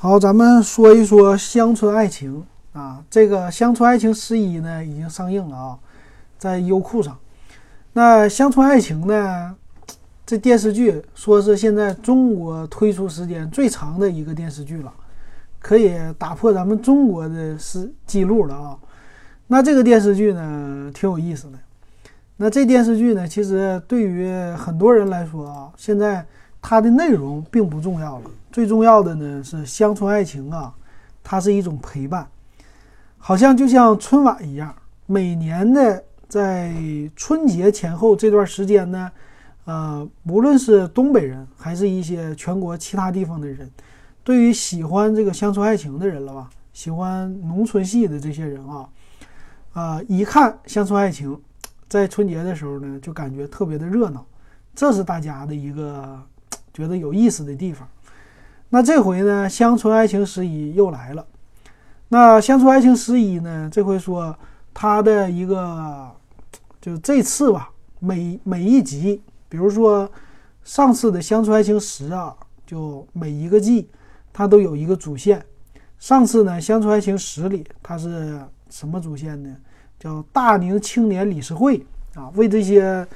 好，咱们说一说《乡村爱情》啊，这个《乡村爱情十一》呢已经上映了啊，在优酷上。那《乡村爱情》呢，这电视剧说是现在中国推出时间最长的一个电视剧了，可以打破咱们中国的时记录了啊。那这个电视剧呢，挺有意思的。那这电视剧呢，其实对于很多人来说啊，现在它的内容并不重要了。最重要的呢是乡村爱情啊，它是一种陪伴，好像就像春晚一样，每年的在春节前后这段时间呢，呃，无论是东北人还是一些全国其他地方的人，对于喜欢这个乡村爱情的人了吧，喜欢农村戏的这些人啊，啊，一看乡村爱情，在春节的时候呢，就感觉特别的热闹，这是大家的一个觉得有意思的地方。那这回呢，《乡村爱情十一》又来了。那《乡村爱情十一》呢，这回说它的一个，就这次吧，每每一集，比如说上次的《乡村爱情十》啊，就每一个季它都有一个主线。上次呢，《乡村爱情十》里它是什么主线呢？叫大宁青年理事会啊，为这些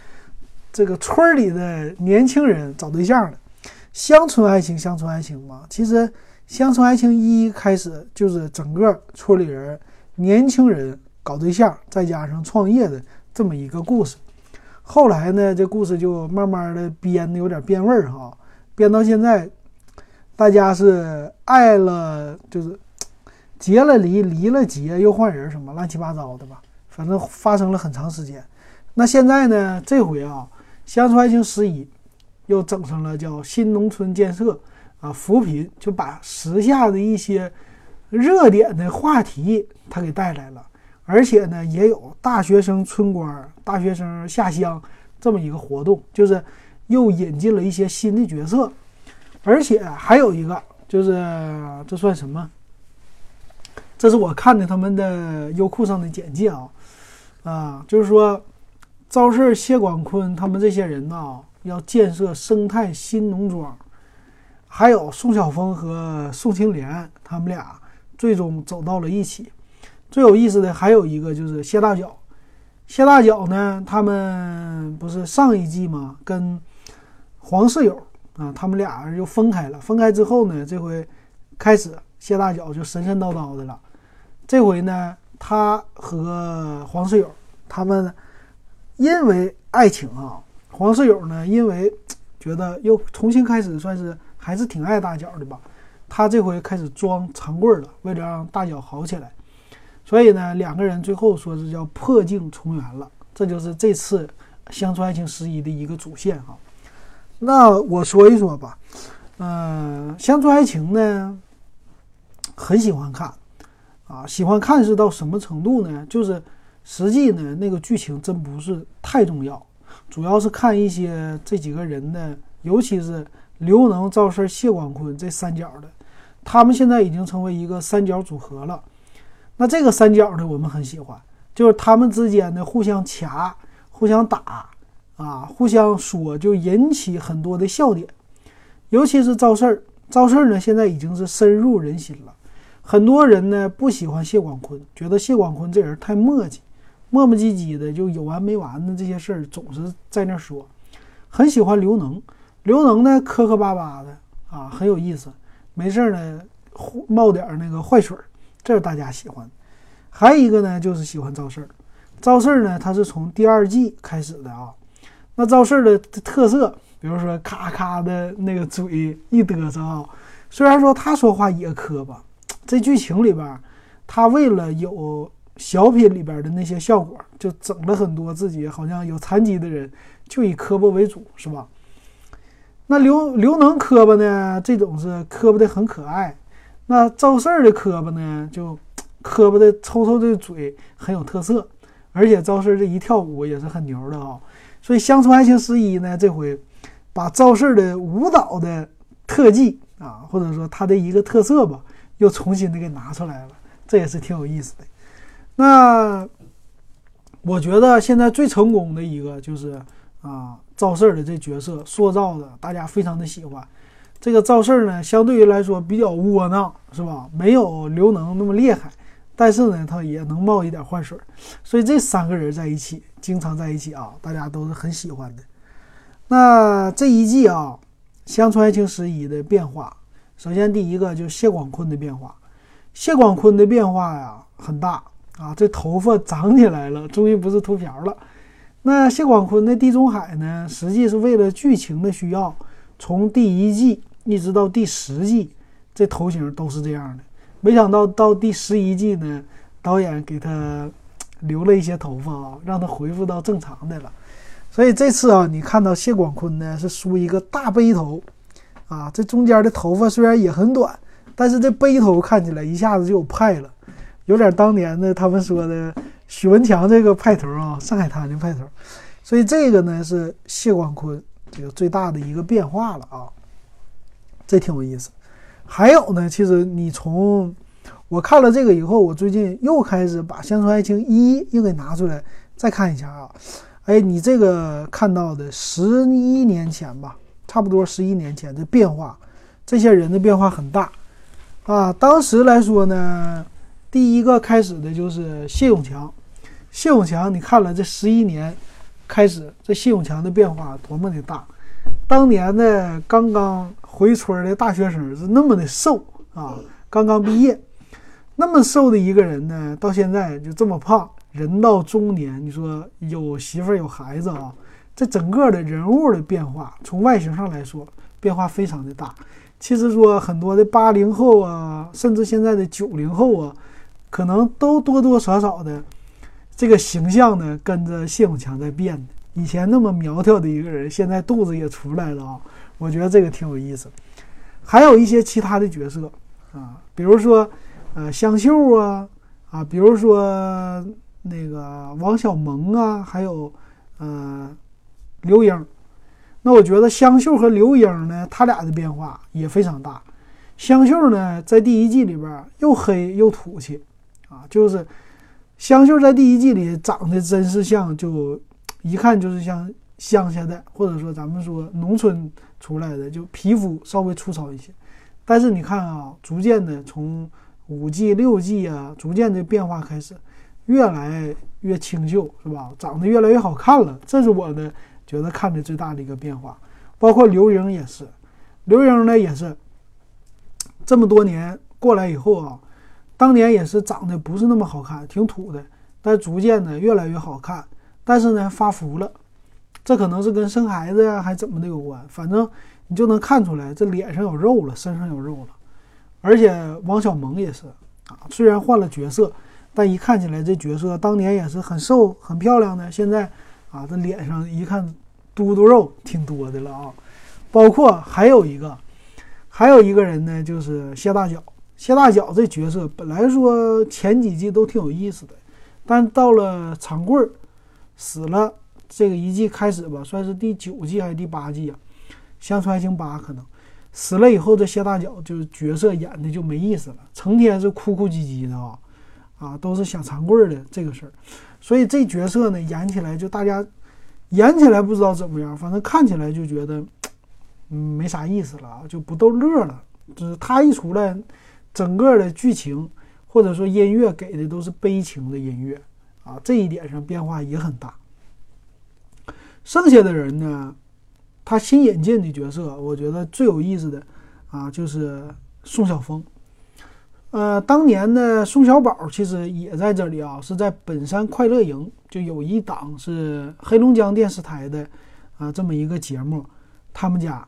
这个村里的年轻人找对象的。乡村爱情，乡村爱情嘛，其实乡村爱情一开始就是整个村里人年轻人搞对象，再加上创业的这么一个故事。后来呢，这故事就慢慢的编的有点变味儿哈，编到现在，大家是爱了就是结了离，离了结又换人，什么乱七八糟的吧，反正发生了很长时间。那现在呢，这回啊，乡村爱情十一。又整上了叫新农村建设啊，扶贫就把时下的一些热点的话题他给带来了，而且呢也有大学生村官、大学生下乡这么一个活动，就是又引进了一些新的角色，而且还有一个就是这算什么？这是我看的他们的优酷上的简介啊啊，就是说赵四、谢广坤他们这些人呢。要建设生态新农庄，还有宋晓峰和宋青莲，他们俩最终走到了一起。最有意思的还有一个就是谢大脚，谢大脚呢，他们不是上一季吗？跟黄世友啊，他们俩人就分开了。分开之后呢，这回开始谢大脚就神神叨叨的了。这回呢，他和黄世友他们因为爱情啊。黄世友呢，因为觉得又重新开始，算是还是挺爱大脚的吧。他这回开始装长棍了，为了让大脚好起来。所以呢，两个人最后说是叫破镜重圆了。这就是这次《乡村爱情十一》的一个主线哈。那我说一说吧，嗯，乡村爱情呢，很喜欢看啊，喜欢看是到什么程度呢？就是实际呢，那个剧情真不是太重要。主要是看一些这几个人的，尤其是刘能、赵四、谢广坤这三角的，他们现在已经成为一个三角组合了。那这个三角呢，我们很喜欢，就是他们之间的互相掐、互相打啊、互相说，就引起很多的笑点。尤其是赵四，赵四呢现在已经是深入人心了。很多人呢不喜欢谢广坤，觉得谢广坤这人太磨叽。磨磨唧唧的，就有完没完的这些事儿，总是在那说。很喜欢刘能，刘能呢磕磕巴巴的啊，很有意思。没事儿呢，冒点那个坏水儿，这是大家喜欢。还有一个呢，就是喜欢赵四儿。赵四儿呢，他是从第二季开始的啊。那赵四儿的特色，比如说咔咔的那个嘴一嘚瑟啊，虽然说他说话也磕巴，这剧情里边，他为了有。小品里边的那些效果，就整了很多自己好像有残疾的人，就以磕巴为主，是吧？那刘刘能磕巴呢？这种是磕巴的很可爱。那赵四儿的磕巴呢？就磕巴的抽抽的嘴很有特色。而且赵四这一跳舞也是很牛的啊。所以《乡村爱情十一》呢，这回把赵四的舞蹈的特技啊，或者说他的一个特色吧，又重新的给拿出来了，这也是挺有意思的。那我觉得现在最成功的一个就是啊，赵四儿的这角色塑造的，大家非常的喜欢。这个赵四儿呢，相对于来说比较窝囊，是吧？没有刘能那么厉害，但是呢，他也能冒一点坏水，所以这三个人在一起，经常在一起啊，大家都是很喜欢的。那这一季啊，乡村爱情十一的变化，首先第一个就是谢广坤的变化，谢广坤的变化呀很大啊，这头发长起来了，终于不是秃瓢了。那谢广坤的地中海呢，实际是为了剧情的需要，从第一季。一直到第十季，这头型都是这样的。没想到到第十一季呢，导演给他留了一些头发啊，让他恢复到正常的了。所以这次啊，你看到谢广坤呢是梳一个大背头，啊，这中间的头发虽然也很短，但是这背头看起来一下子就有派了，有点当年的他们说的许文强这个派头啊，上海滩的派头。所以这个呢是谢广坤这个最大的一个变化了啊。这挺有意思，还有呢，其实你从我看了这个以后，我最近又开始把《乡村爱情一》又给拿出来再看一下啊。哎，你这个看到的十一年前吧，差不多十一年前的变化，这些人的变化很大啊。当时来说呢，第一个开始的就是谢永强，谢永强，你看了这十一年开始，这谢永强的变化多么的大。当年的刚刚回村的大学生是那么的瘦啊，刚刚毕业，那么瘦的一个人呢，到现在就这么胖。人到中年，你说有媳妇儿有孩子啊，这整个的人物的变化，从外形上来说，变化非常的大。其实说很多的八零后啊，甚至现在的九零后啊，可能都多多少少的这个形象呢，跟着谢永强在变的。以前那么苗条的一个人，现在肚子也出来了啊！我觉得这个挺有意思。还有一些其他的角色啊，比如说呃香秀啊啊，比如说那个王小蒙啊，还有呃刘英。那我觉得香秀和刘英呢，他俩的变化也非常大。香秀呢，在第一季里边又黑又土气啊，就是香秀在第一季里长得真是像就。一看就是像乡下的，或者说咱们说农村出来的，就皮肤稍微粗糙一些。但是你看啊，逐渐的从五季六季啊，逐渐的变化开始，越来越清秀，是吧？长得越来越好看了。这是我呢觉得看的最大的一个变化。包括刘英也是，刘英呢也是这么多年过来以后啊，当年也是长得不是那么好看，挺土的，但逐渐的越来越好看。但是呢，发福了，这可能是跟生孩子呀，还怎么的有关。反正你就能看出来，这脸上有肉了，身上有肉了。而且王小蒙也是啊，虽然换了角色，但一看起来这角色当年也是很瘦很漂亮的。现在啊，这脸上一看嘟嘟肉挺多的了啊。包括还有一个，还有一个人呢，就是谢大脚。谢大脚这角色本来说前几季都挺有意思的，但到了长贵儿。死了，这个一季开始吧，算是第九季还是第八季啊？《乡村爱情八》可能死了以后，这谢大脚就是角色演的就没意思了，成天是哭哭唧唧的啊，啊，都是想长贵儿的这个事儿，所以这角色呢演起来就大家演起来不知道怎么样，反正看起来就觉得嗯没啥意思了啊，就不逗乐了。就是他一出来，整个的剧情或者说音乐给的都是悲情的音乐。啊，这一点上变化也很大。剩下的人呢，他新引进的角色，我觉得最有意思的啊，就是宋晓峰。呃，当年的宋小宝其实也在这里啊，是在本山快乐营，就有一档是黑龙江电视台的啊这么一个节目，他们家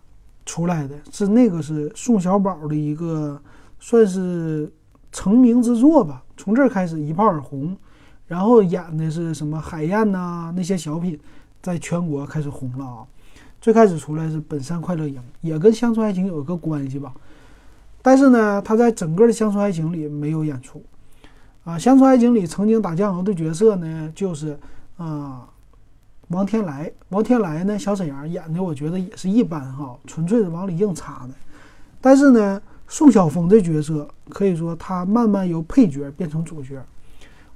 出来的是那个是宋小宝的一个算是成名之作吧，从这儿开始一炮而红。然后演的是什么海燕呐？那些小品，在全国开始红了啊。最开始出来是本山快乐营，也跟乡村爱情有一个关系吧。但是呢，他在整个的乡村爱情里没有演出啊。乡村爱情里曾经打酱油的角色呢，就是啊王天来。王天来呢，小沈阳演的，我觉得也是一般哈，纯粹是往里硬插的。但是呢，宋晓峰这角色可以说他慢慢由配角变成主角。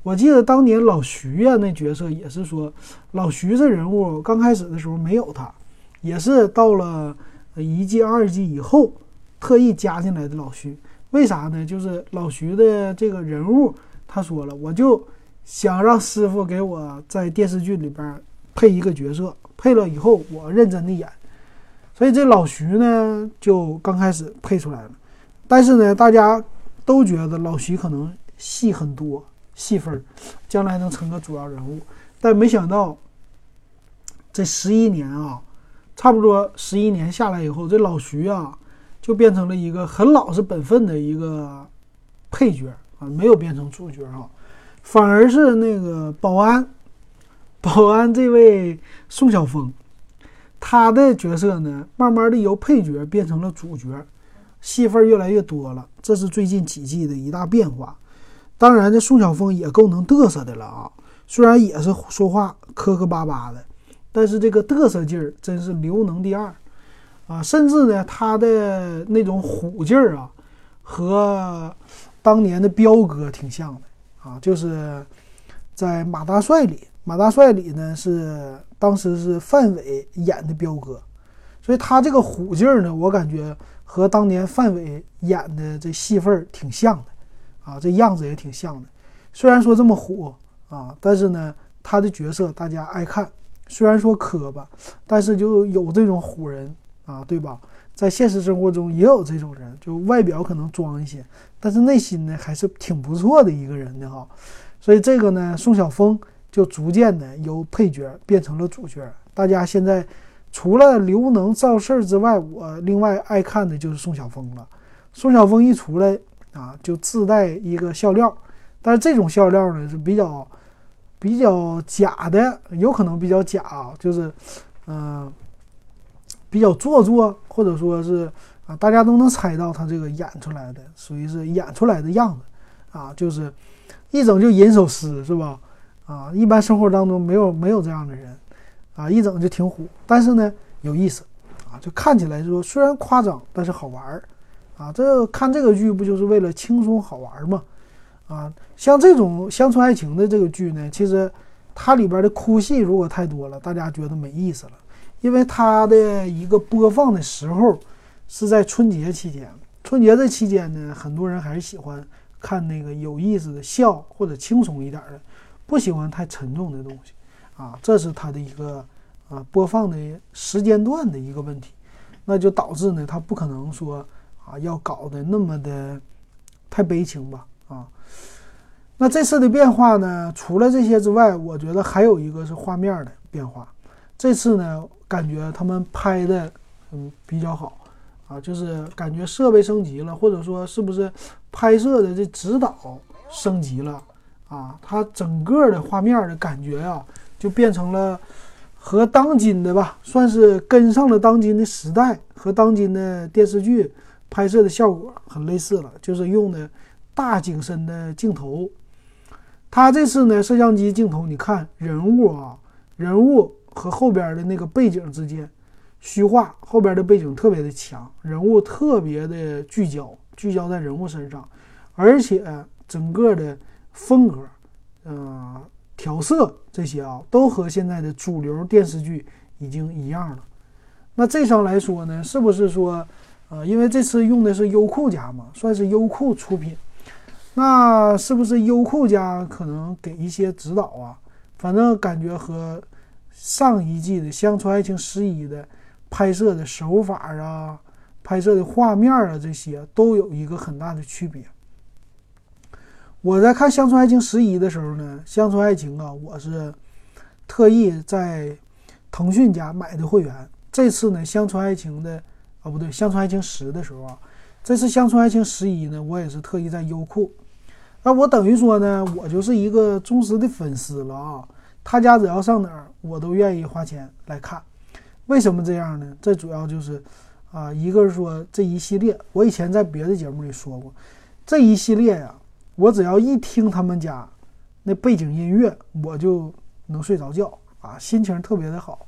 我记得当年老徐呀，那角色也是说，老徐这人物刚开始的时候没有他，也是到了一季、二季以后特意加进来的老徐。为啥呢？就是老徐的这个人物，他说了，我就想让师傅给我在电视剧里边配一个角色，配了以后我认真的演。所以这老徐呢，就刚开始配出来了。但是呢，大家都觉得老徐可能戏很多，戏份儿将来能成个主要人物。但没想到，这十一年啊，差不多十一年下来以后，这老徐啊。就变成了一个很老实本分的一个配角啊，没有变成主角啊，反而是那个保安，保安这位宋晓峰，他的角色呢，慢慢的由配角变成了主角，戏份越来越多了，这是最近几季的一大变化。当然，这宋晓峰也够能嘚瑟的了啊，虽然也是说话磕磕巴巴的，但是这个嘚瑟劲儿真是刘能第二。啊，甚至呢，他的那种虎劲儿啊，和当年的彪哥挺像的啊。就是在《马大帅》里，《马大帅》里呢是当时是范伟演的彪哥，所以他这个虎劲儿呢，我感觉和当年范伟演的这戏份儿挺像的啊，这样子也挺像的。虽然说这么虎啊，但是呢，他的角色大家爱看，虽然说磕巴，但是就有这种虎人。啊，对吧？在现实生活中也有这种人，就外表可能装一些，但是内心呢还是挺不错的一个人的哈。所以这个呢，宋晓峰就逐渐的由配角变成了主角。大家现在除了刘能、赵四之外，我另外爱看的就是宋晓峰了。宋晓峰一出来啊，就自带一个笑料，但是这种笑料呢是比较比较假的，有可能比较假啊，就是嗯。比较做作，或者说是啊，大家都能猜到他这个演出来的属于是演出来的样子啊，就是一整就吟首诗是吧？啊，一般生活当中没有没有这样的人啊，一整就挺虎，但是呢有意思啊，就看起来说虽然夸张，但是好玩儿啊。这看这个剧不就是为了轻松好玩吗？啊，像这种乡村爱情的这个剧呢，其实它里边的哭戏如果太多了，大家觉得没意思了。因为它的一个播放的时候是在春节期间，春节这期间呢，很多人还是喜欢看那个有意思的笑或者轻松一点的，不喜欢太沉重的东西啊，这是它的一个啊播放的时间段的一个问题，那就导致呢，它不可能说啊要搞得那么的太悲情吧啊。那这次的变化呢，除了这些之外，我觉得还有一个是画面的变化，这次呢。感觉他们拍的嗯比较好啊，就是感觉设备升级了，或者说是不是拍摄的这指导升级了啊？它整个的画面的感觉啊，就变成了和当今的吧，算是跟上了当今的时代，和当今的电视剧拍摄的效果很类似了，就是用的大景深的镜头。它这次呢，摄像机镜头，你看人物啊，人物。和后边的那个背景之间，虚化后边的背景特别的强，人物特别的聚焦，聚焦在人物身上，而且整个的风格，嗯，调色这些啊，都和现在的主流电视剧已经一样了。那这上来说呢，是不是说，呃，因为这次用的是优酷家嘛，算是优酷出品，那是不是优酷家可能给一些指导啊？反正感觉和。上一季的《乡村爱情十一》的拍摄的手法啊，拍摄的画面啊，这些都有一个很大的区别。我在看《乡村爱情十一》的时候呢，《乡村爱情》啊，我是特意在腾讯家买的会员。这次呢，《乡村爱情》的啊不对，《乡村爱情十》的时候啊，这次《乡村爱情十一》呢，我也是特意在优酷。那我等于说呢，我就是一个忠实的粉丝了啊。他家只要上哪儿，我都愿意花钱来看。为什么这样呢？这主要就是，啊，一个是说这一系列，我以前在别的节目里说过，这一系列呀，我只要一听他们家那背景音乐，我就能睡着觉啊，心情特别的好。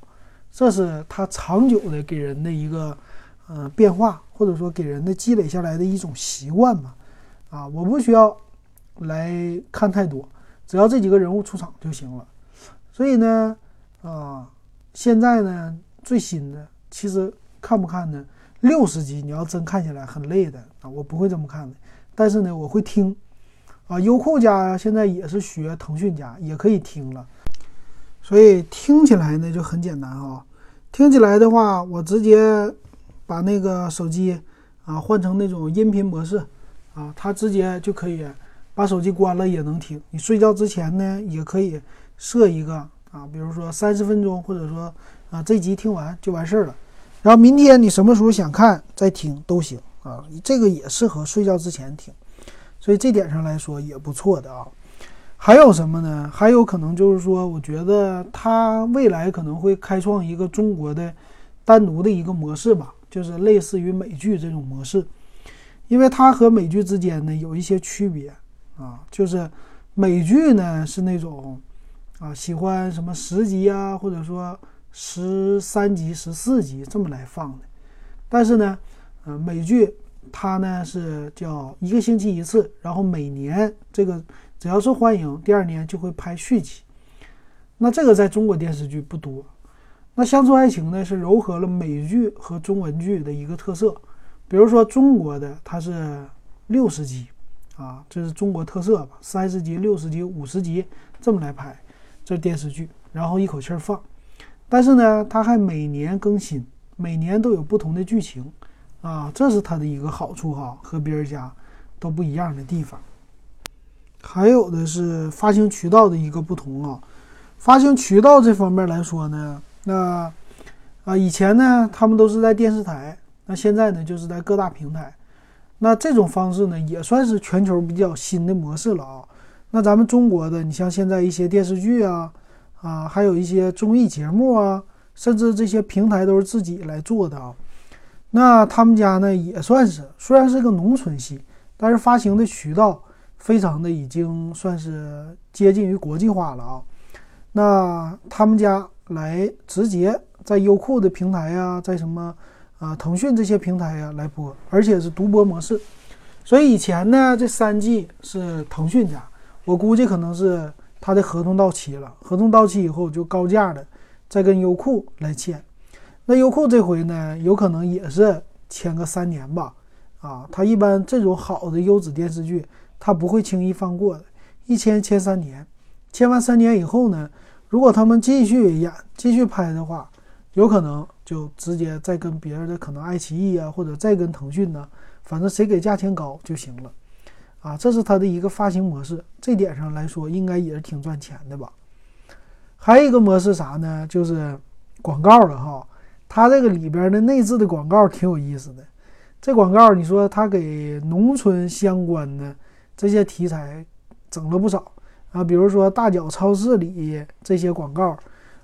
这是他长久的给人的一个，嗯，变化，或者说给人的积累下来的一种习惯嘛。啊，我不需要来看太多，只要这几个人物出场就行了。所以呢，啊，现在呢最新的其实看不看呢？六十集你要真看起来很累的啊，我不会这么看的。但是呢，我会听啊，优酷家现在也是学腾讯家，也可以听了。所以听起来呢就很简单啊。听起来的话，我直接把那个手机啊换成那种音频模式啊，它直接就可以把手机关了也能听。你睡觉之前呢也可以设一个啊，比如说三十分钟，或者说啊这集听完就完事儿了。然后明天你什么时候想看再听都行啊，这个也适合睡觉之前听，所以这点上来说也不错的啊。还有什么呢？还有可能就是说，我觉得它未来可能会开创一个中国的单独的一个模式吧，就是类似于美剧这种模式，因为它和美剧之间呢有一些区别啊，就是美剧呢是那种啊喜欢什么十集啊，或者说。十三集、十四集这么来放的，但是呢，呃，美剧它呢是叫一个星期一次，然后每年这个只要是欢迎，第二年就会拍续集。那这个在中国电视剧不多。那《乡村爱情》呢是糅合了美剧和中文剧的一个特色，比如说中国的它是六十集啊，这是中国特色吧，三十集、六十集、五十集这么来拍，这电视剧，然后一口气儿放。但是呢，它还每年更新，每年都有不同的剧情，啊，这是它的一个好处哈，和别人家都不一样的地方。还有的是发行渠道的一个不同啊，发行渠道这方面来说呢，那啊以前呢他们都是在电视台，那现在呢就是在各大平台，那这种方式呢也算是全球比较新的模式了啊。那咱们中国的，你像现在一些电视剧啊。啊，还有一些综艺节目啊，甚至这些平台都是自己来做的啊。那他们家呢，也算是虽然是个农村系，但是发行的渠道非常的已经算是接近于国际化了啊。那他们家来直接在优酷的平台呀，在什么啊腾讯这些平台呀来播，而且是独播模式。所以以前呢，这三季是腾讯家，我估计可能是。他的合同到期了，合同到期以后就高价的再跟优酷来签。那优酷这回呢，有可能也是签个三年吧。啊，他一般这种好的优质电视剧，他不会轻易放过的，一签签三年。签完三年以后呢，如果他们继续演、继续拍的话，有可能就直接再跟别人的，可能爱奇艺啊，或者再跟腾讯呢，反正谁给价钱高就行了。啊，这是它的一个发行模式，这点上来说应该也是挺赚钱的吧。还有一个模式啥呢？就是广告了哈。它这个里边的内置的广告挺有意思的。这广告你说它给农村相关的这些题材整了不少啊，比如说大脚超市里这些广告，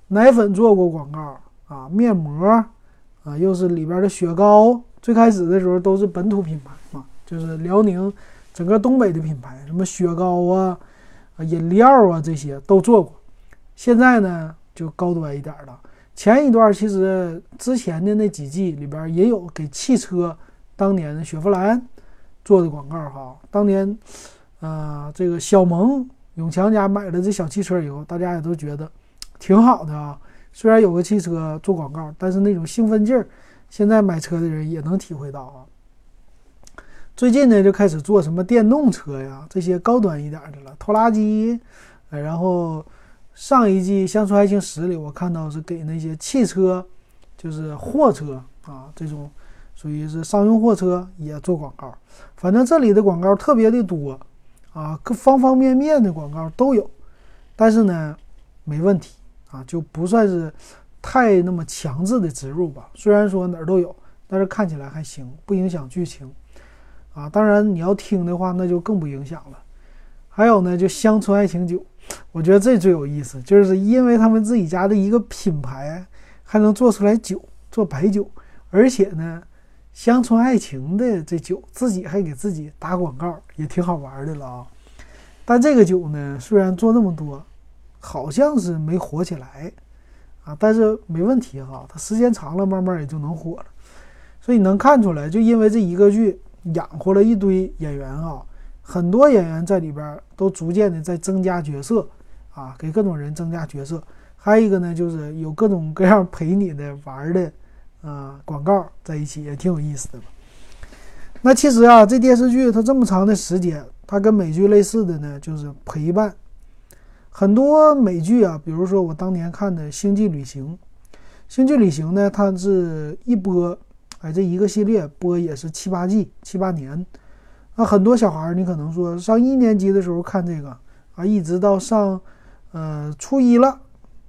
奶粉做过广告啊，面膜啊，又是里边的雪糕，最开始的时候都是本土品牌嘛，就是辽宁。整个东北的品牌，什么雪糕啊、啊饮料啊这些都做过。现在呢就高端一点了。前一段其实之前的那几季里边也有给汽车，当年的雪佛兰做的广告哈。当年，呃，这个小萌永强家买了这小汽车以后，大家也都觉得挺好的啊。虽然有个汽车做广告，但是那种兴奋劲儿，现在买车的人也能体会到啊。最近呢，就开始做什么电动车呀，这些高端一点的了，拖拉机。然后上一季《乡村爱情十》里，我看到是给那些汽车，就是货车啊，这种属于是商用货车也做广告。反正这里的广告特别的多啊，各方方面面的广告都有。但是呢，没问题啊，就不算是太那么强制的植入吧。虽然说哪儿都有，但是看起来还行，不影响剧情。啊，当然你要听的话，那就更不影响了。还有呢，就乡村爱情酒，我觉得这最有意思，就是因为他们自己家的一个品牌还能做出来酒，做白酒，而且呢，乡村爱情的这酒自己还给自己打广告，也挺好玩的了啊。但这个酒呢，虽然做那么多，好像是没火起来啊，但是没问题哈，它时间长了，慢慢也就能火了。所以能看出来，就因为这一个剧。养活了一堆演员啊，很多演员在里边都逐渐的在增加角色啊，给各种人增加角色。还有一个呢，就是有各种各样陪你的玩的，啊广告在一起，也挺有意思的。那其实啊，这电视剧它这么长的时间，它跟美剧类似的呢，就是陪伴。很多美剧啊，比如说我当年看的《星际旅行》，《星际旅行》呢，它是一播，哎，这一个系列播也是七八季、七八年。那很多小孩儿，你可能说上一年级的时候看这个啊，一直到上呃初一了，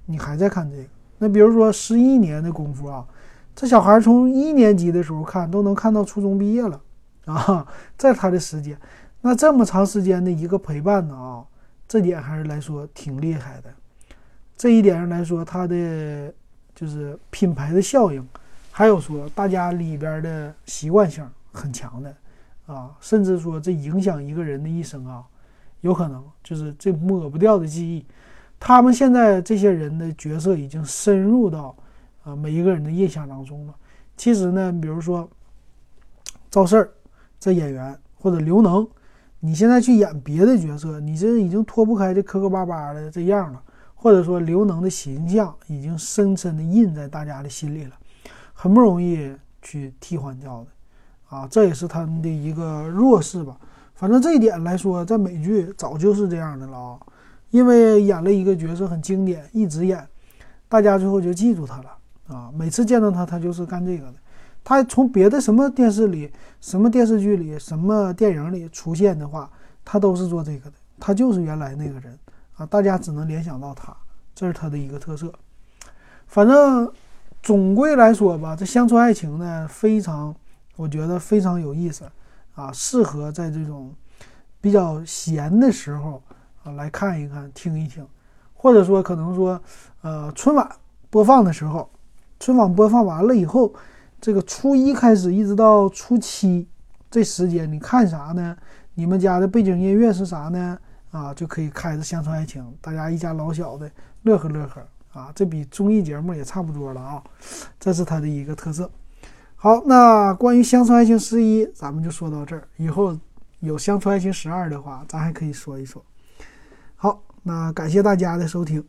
你还在看这个。那比如说十一年的功夫啊，这小孩从一年级的时候看，都能看到初中毕业了啊，在他的时间，那这么长时间的一个陪伴呢啊。这点还是来说挺厉害的，这一点上来说，它的就是品牌的效应，还有说大家里边的习惯性很强的啊，甚至说这影响一个人的一生啊，有可能就是这抹不掉的记忆。他们现在这些人的角色已经深入到啊每一个人的印象当中了。其实呢，比如说赵四儿这演员或者刘能。你现在去演别的角色，你这已经脱不开这磕磕巴巴的这样了，或者说刘能的形象已经深深的印在大家的心里了，很不容易去替换掉的，啊，这也是他们的一个弱势吧。反正这一点来说，在美剧早就是这样的了啊，因为演了一个角色很经典，一直演，大家最后就记住他了啊，每次见到他，他就是干这个的。他从别的什么电视里、什么电视剧里、什么电影里出现的话，他都是做这个的。他就是原来那个人啊，大家只能联想到他，这是他的一个特色。反正总归来说吧，这乡村爱情呢，非常，我觉得非常有意思啊，适合在这种比较闲的时候啊来看一看、听一听，或者说可能说，呃，春晚播放的时候，春晚播放完了以后。这个初一开始一直到初七，这时间你看啥呢？你们家的背景音乐是啥呢？啊，就可以开着《乡村爱情》，大家一家老小的乐呵乐呵啊，这比综艺节目也差不多了啊，这是它的一个特色。好，那关于《乡村爱情十一》，咱们就说到这儿。以后有《乡村爱情十二》的话，咱还可以说一说。好，那感谢大家的收听。